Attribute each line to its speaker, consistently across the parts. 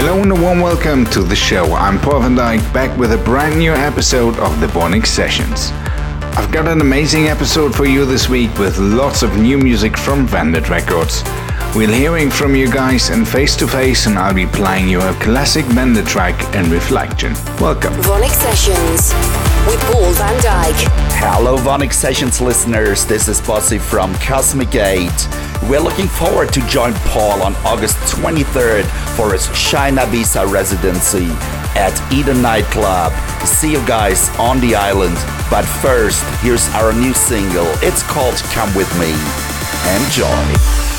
Speaker 1: Hello and a warm welcome to the show. I'm Paul van Dyk back with a brand new episode of the VONYC Sessions. I've got an amazing episode for you this week with lots of new music from Vandit Records. We're hearing from you guys and face to face, and I'll be playing you a classic Vandit track and reflection. Welcome.
Speaker 2: VONYC Sessions with Paul van Dyk.
Speaker 3: Hello, VONYC Sessions listeners. This is Bossi from Cosmic Gate. We're looking forward to join Paul on August 23rd for his China Visa residency at Eden Nightclub. See you guys on the island. But first, here's our new single. It's called Come With Me. Enjoy.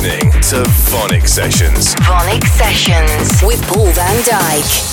Speaker 4: listening to
Speaker 5: VONYC Sessions.
Speaker 2: VONYC Sessions with Paul van Dyk.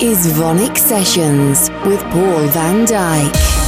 Speaker 2: Is VONYC Sessions with Paul van Dyk.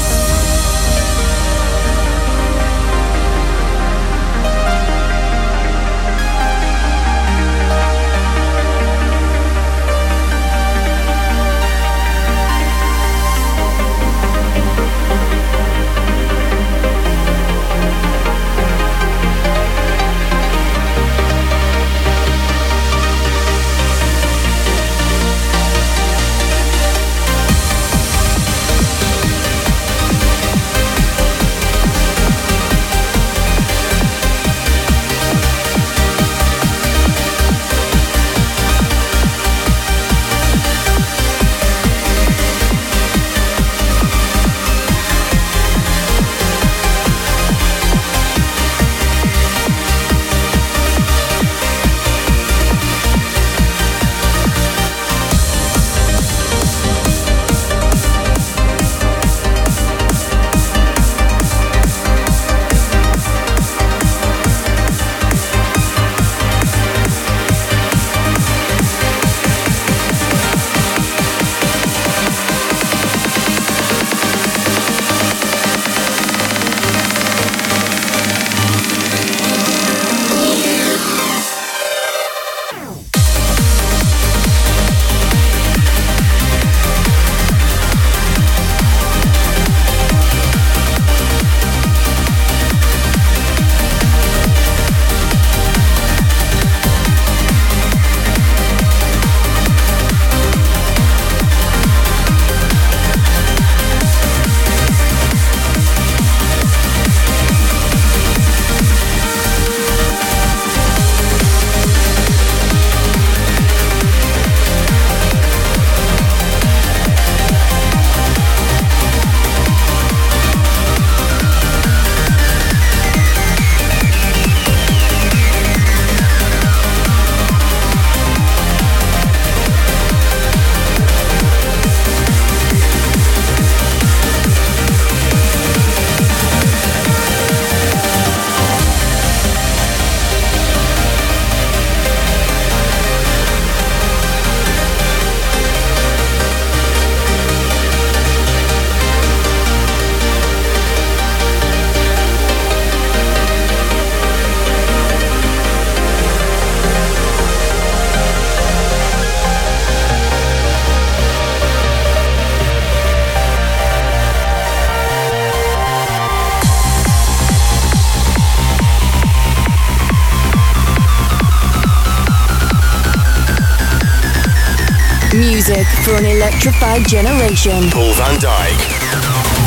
Speaker 2: Electrified generation.
Speaker 5: Paul van Dyk.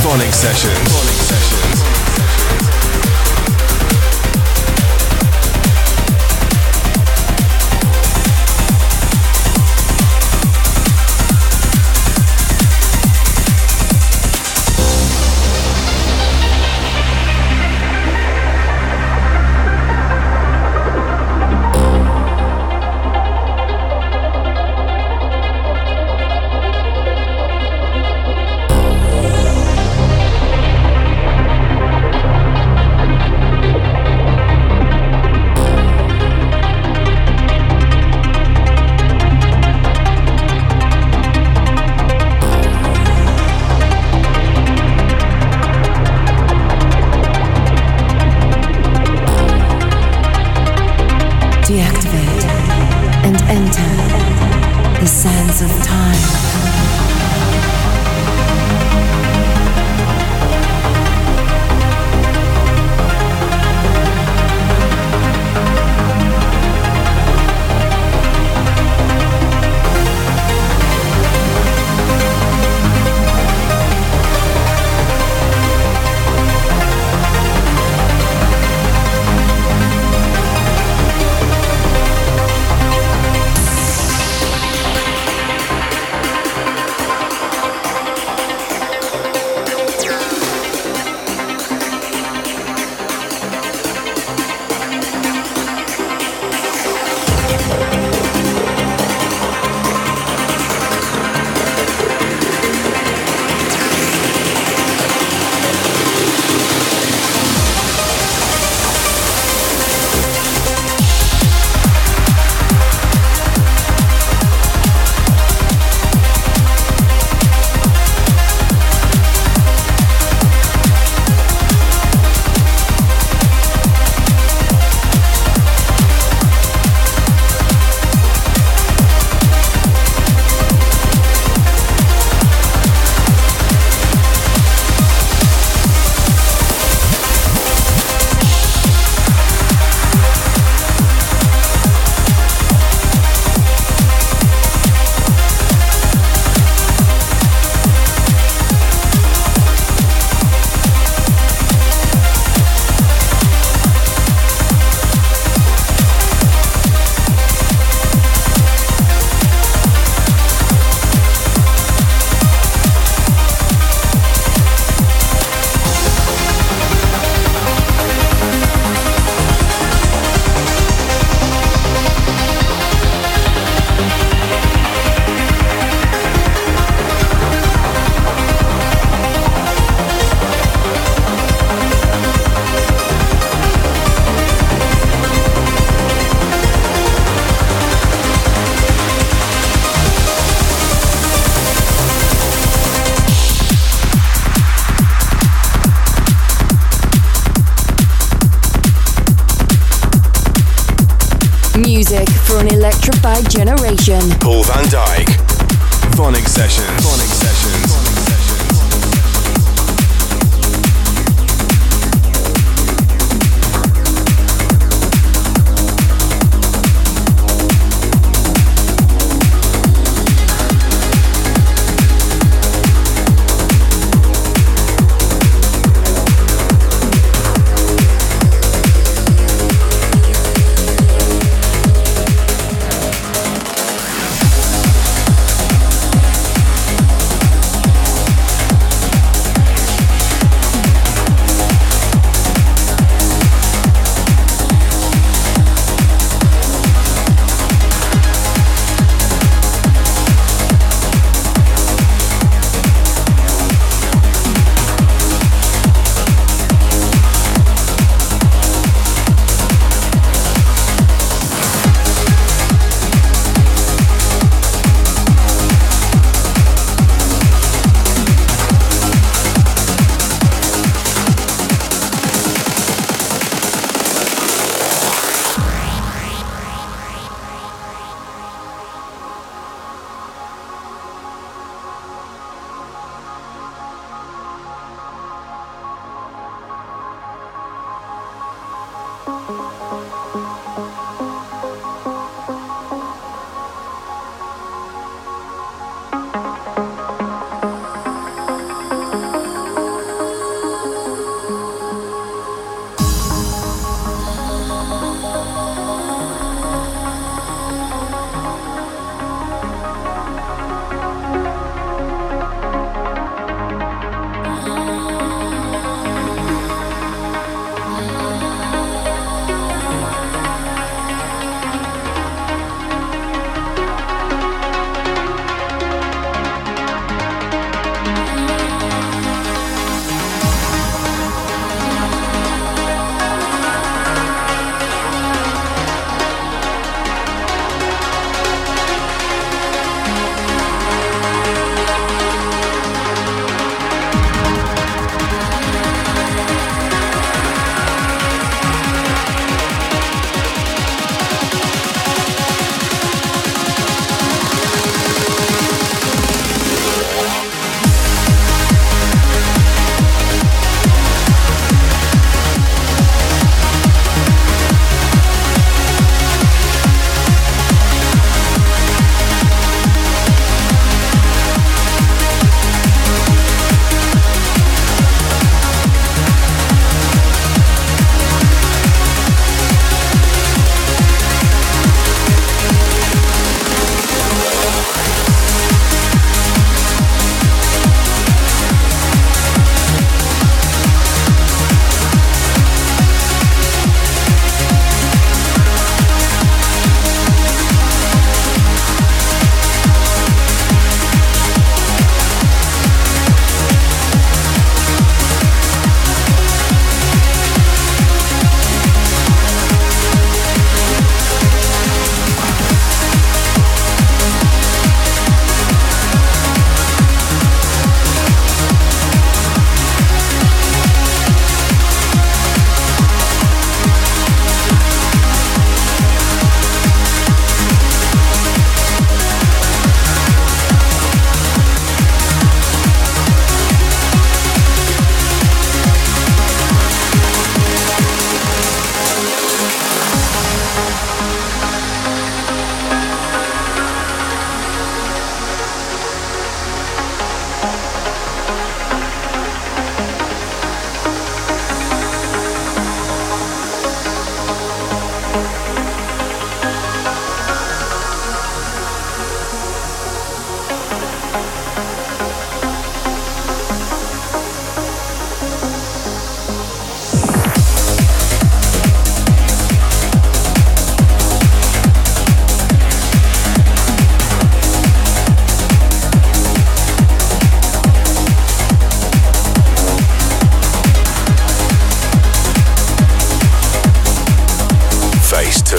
Speaker 5: VONYC Sessions. VONYC Sessions.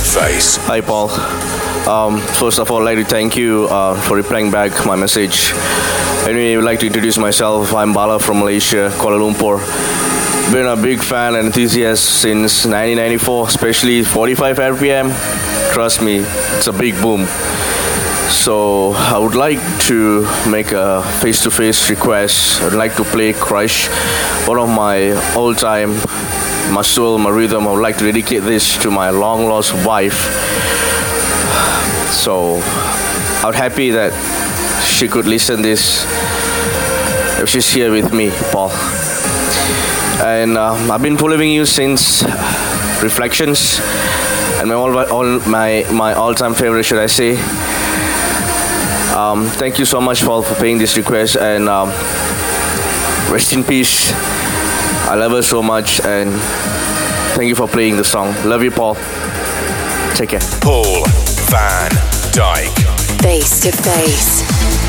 Speaker 5: Face.
Speaker 6: Hi, Paul. Um, first of all, I'd like to thank you uh, for replying back my message. Anyway, I'd like to introduce myself. I'm Bala from Malaysia, Kuala Lumpur. Been a big fan and enthusiast since 1994, especially 45 RPM. Trust me, it's a big boom. So I would like to make a face-to-face request. I'd like to play Crush, one of my all-time, my soul, my rhythm. I would like to dedicate this to my long-lost wife. So I'm happy that she could listen this if she's here with me, Paul. And uh, I've been following you since Reflections, and my all, all my my all-time favorite, should I say? Um, thank you so much, Paul, for paying this request, and um, rest in peace. I love her so much, and thank you for playing the song. Love you, Paul. Take care.
Speaker 5: Paul van Dyk.
Speaker 2: Face to face.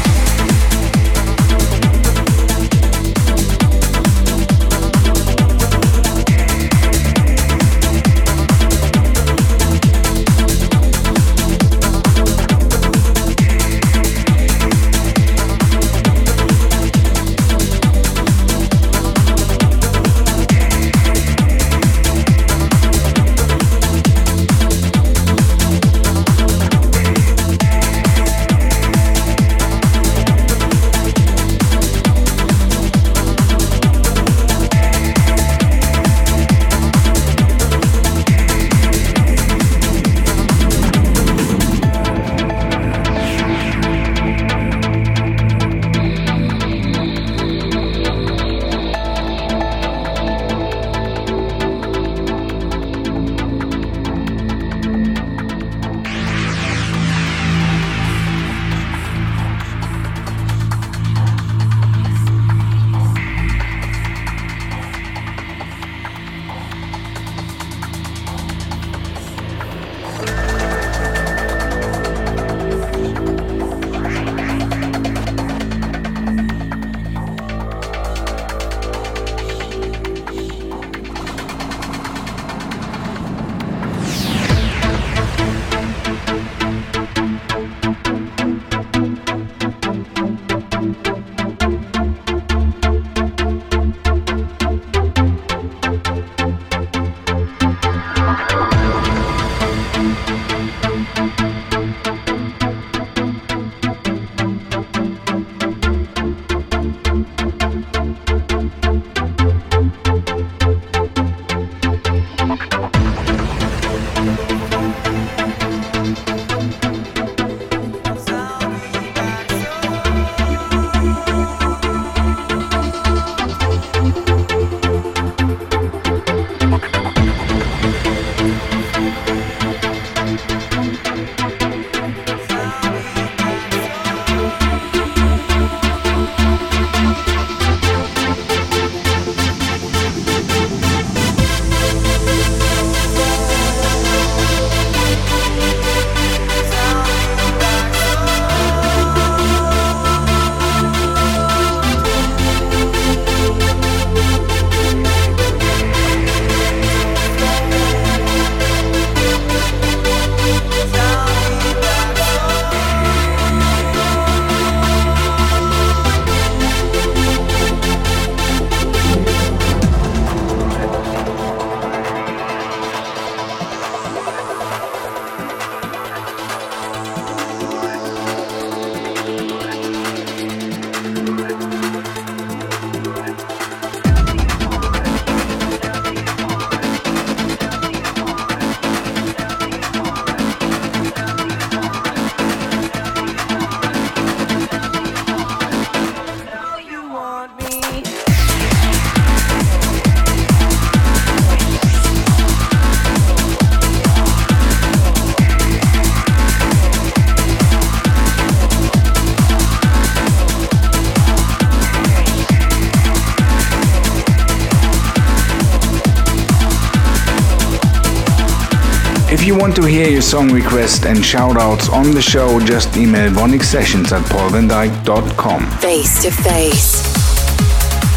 Speaker 1: Song requests and shoutouts on the show, just email VonycSessions at paulvandyk.com.
Speaker 2: Face to face.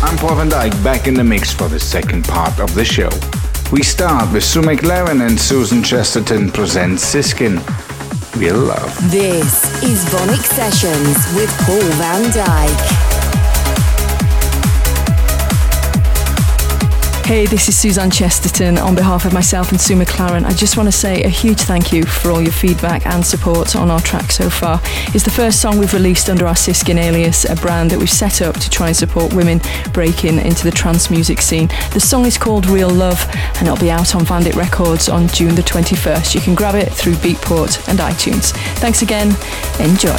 Speaker 1: I'm Paul van Dyk, back in the mix for the second part of the show. We start with Sue McLaren and Susan Chesterton present Siskin. Real love.
Speaker 2: This is VONYC Sessions with Paul van Dyk.
Speaker 7: Hey, this is Suzanne Chesterton. On behalf of myself and Sue McLaren, I just want to say a huge thank you for all your feedback and support on our track so far. It's the first song we've released under our Siskin alias, a brand that we've set up to try and support women breaking into the trance music scene. The song is called Real Love and it'll be out on Vandit Records on June the 21st. You can grab it through Beatport and iTunes. Thanks again. Enjoy.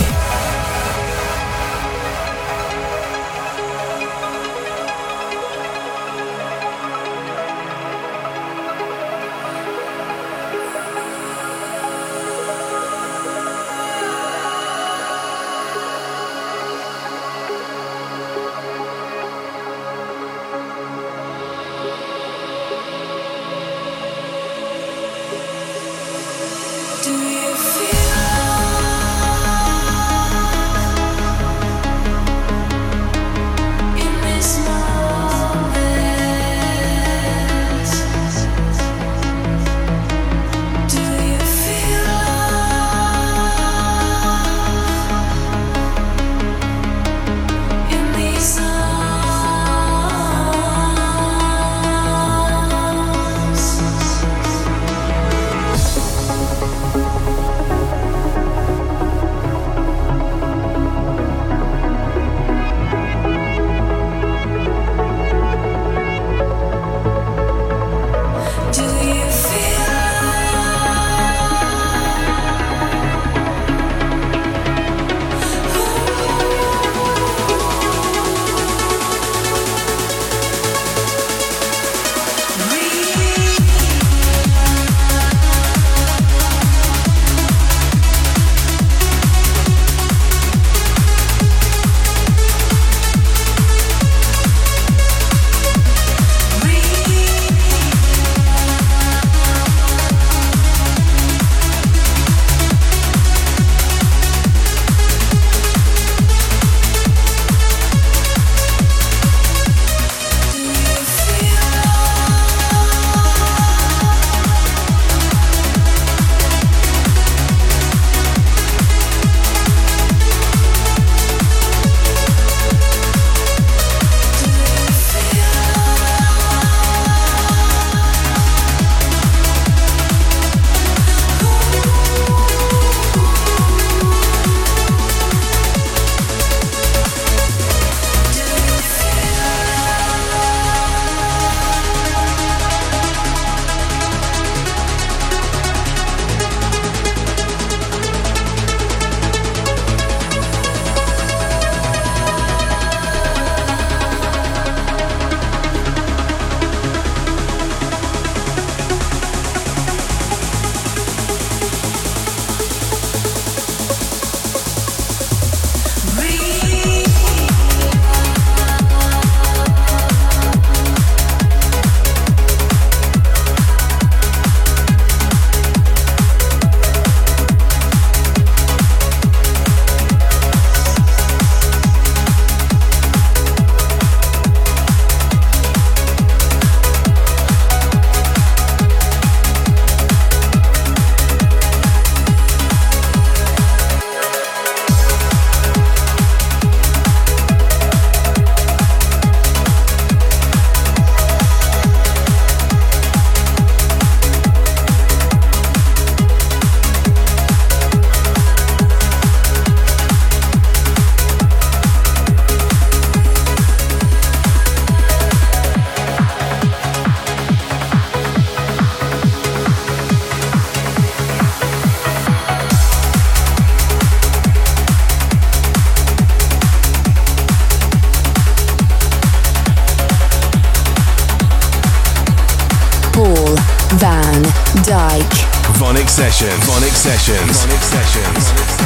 Speaker 5: Sessions. VONYC Sessions. VONYC Sessions. VONYC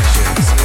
Speaker 5: Sessions.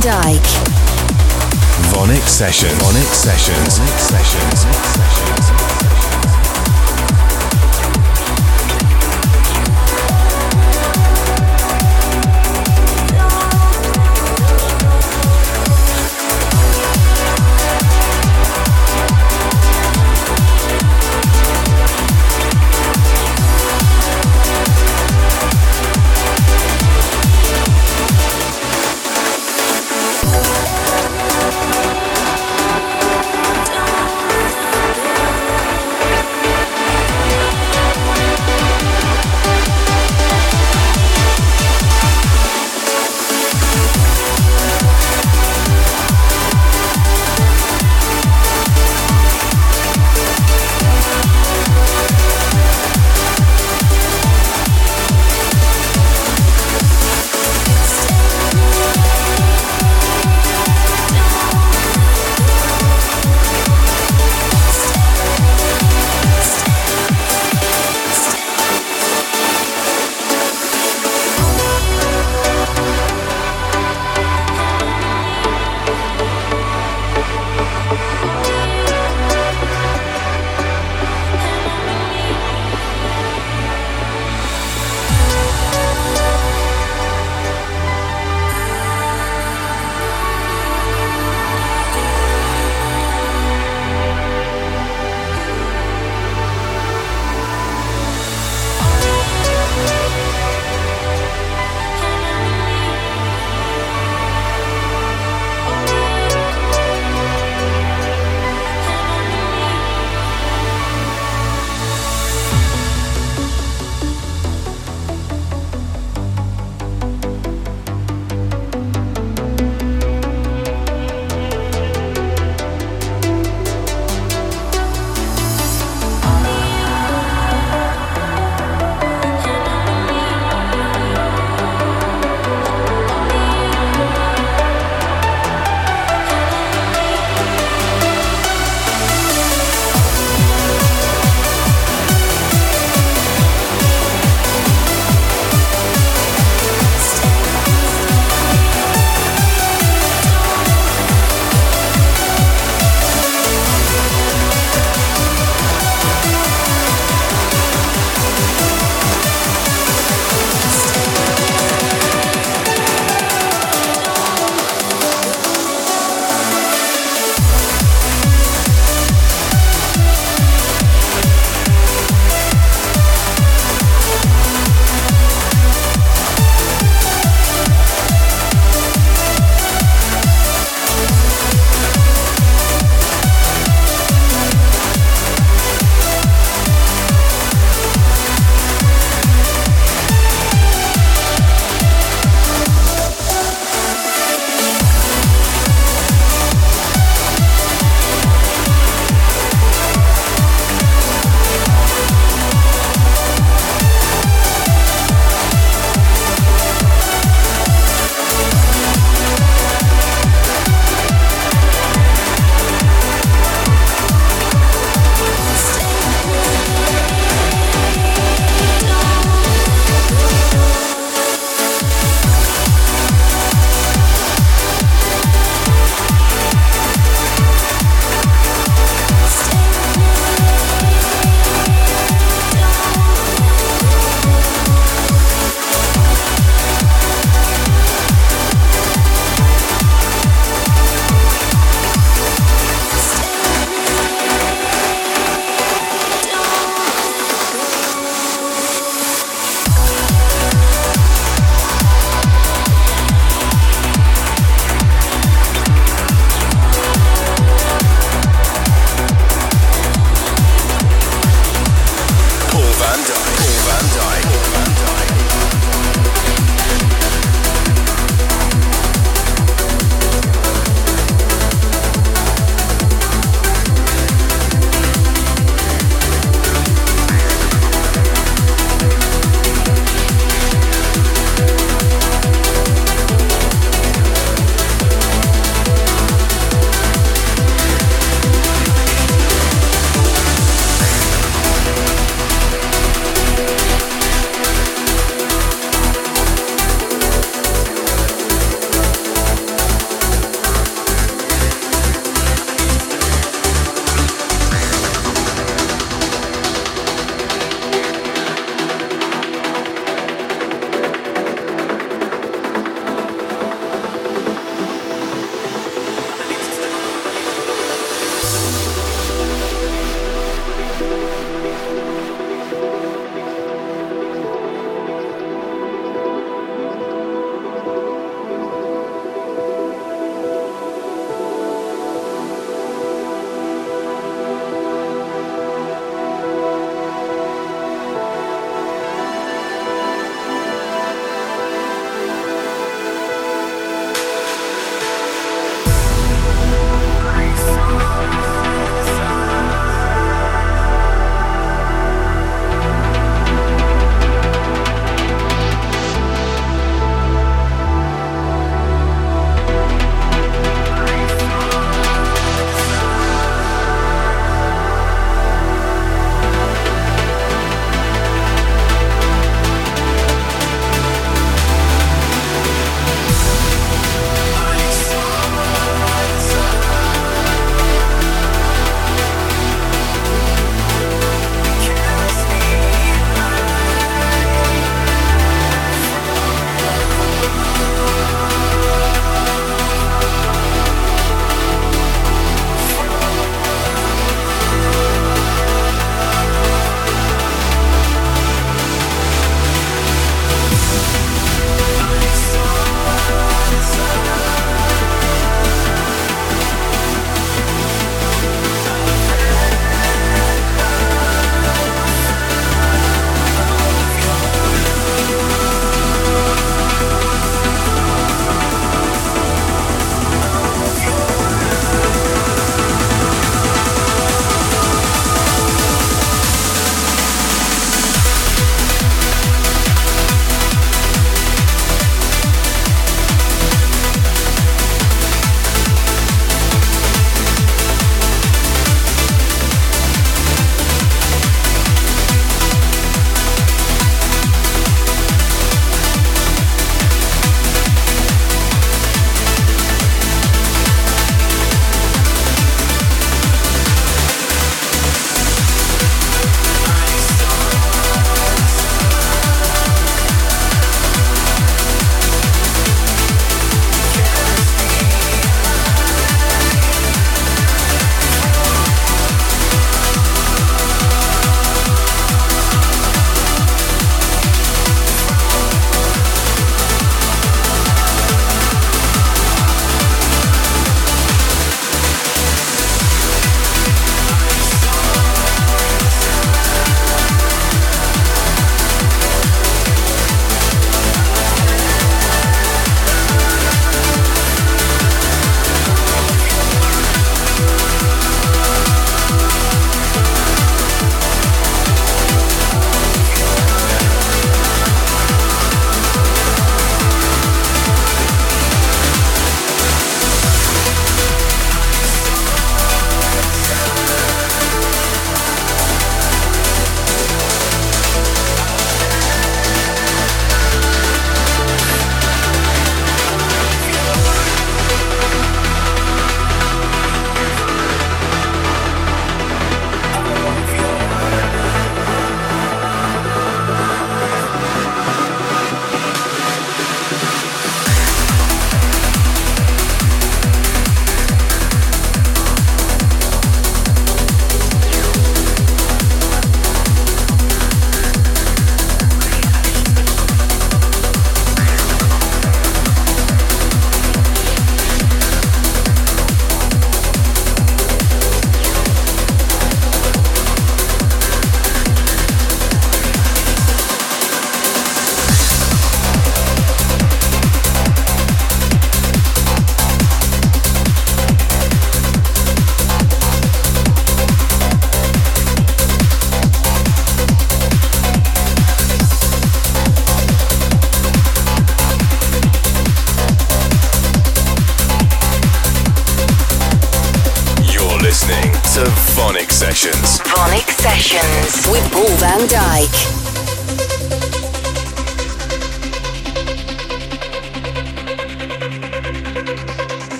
Speaker 2: Van Dyk.
Speaker 5: VONYC Sessions. VONYC Sessions. VONYC Sessions.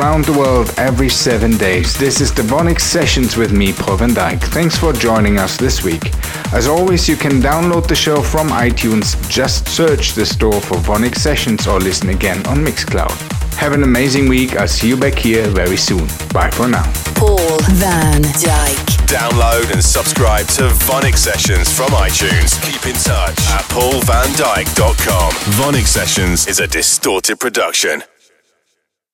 Speaker 1: Around the world every seven days. This is the VONYC Sessions with me, Paul van Dyk. Thanks for joining us this week. As always, you can download the show from iTunes. Just search the store for VONYC Sessions or listen again on Mixcloud. Have an amazing week. I'll see you back here very soon. Bye for now.
Speaker 2: Paul van Dyk.
Speaker 5: Download and subscribe to VONYC Sessions from iTunes. Keep in touch at paulvandyk.com. VONYC Sessions is a distorted production.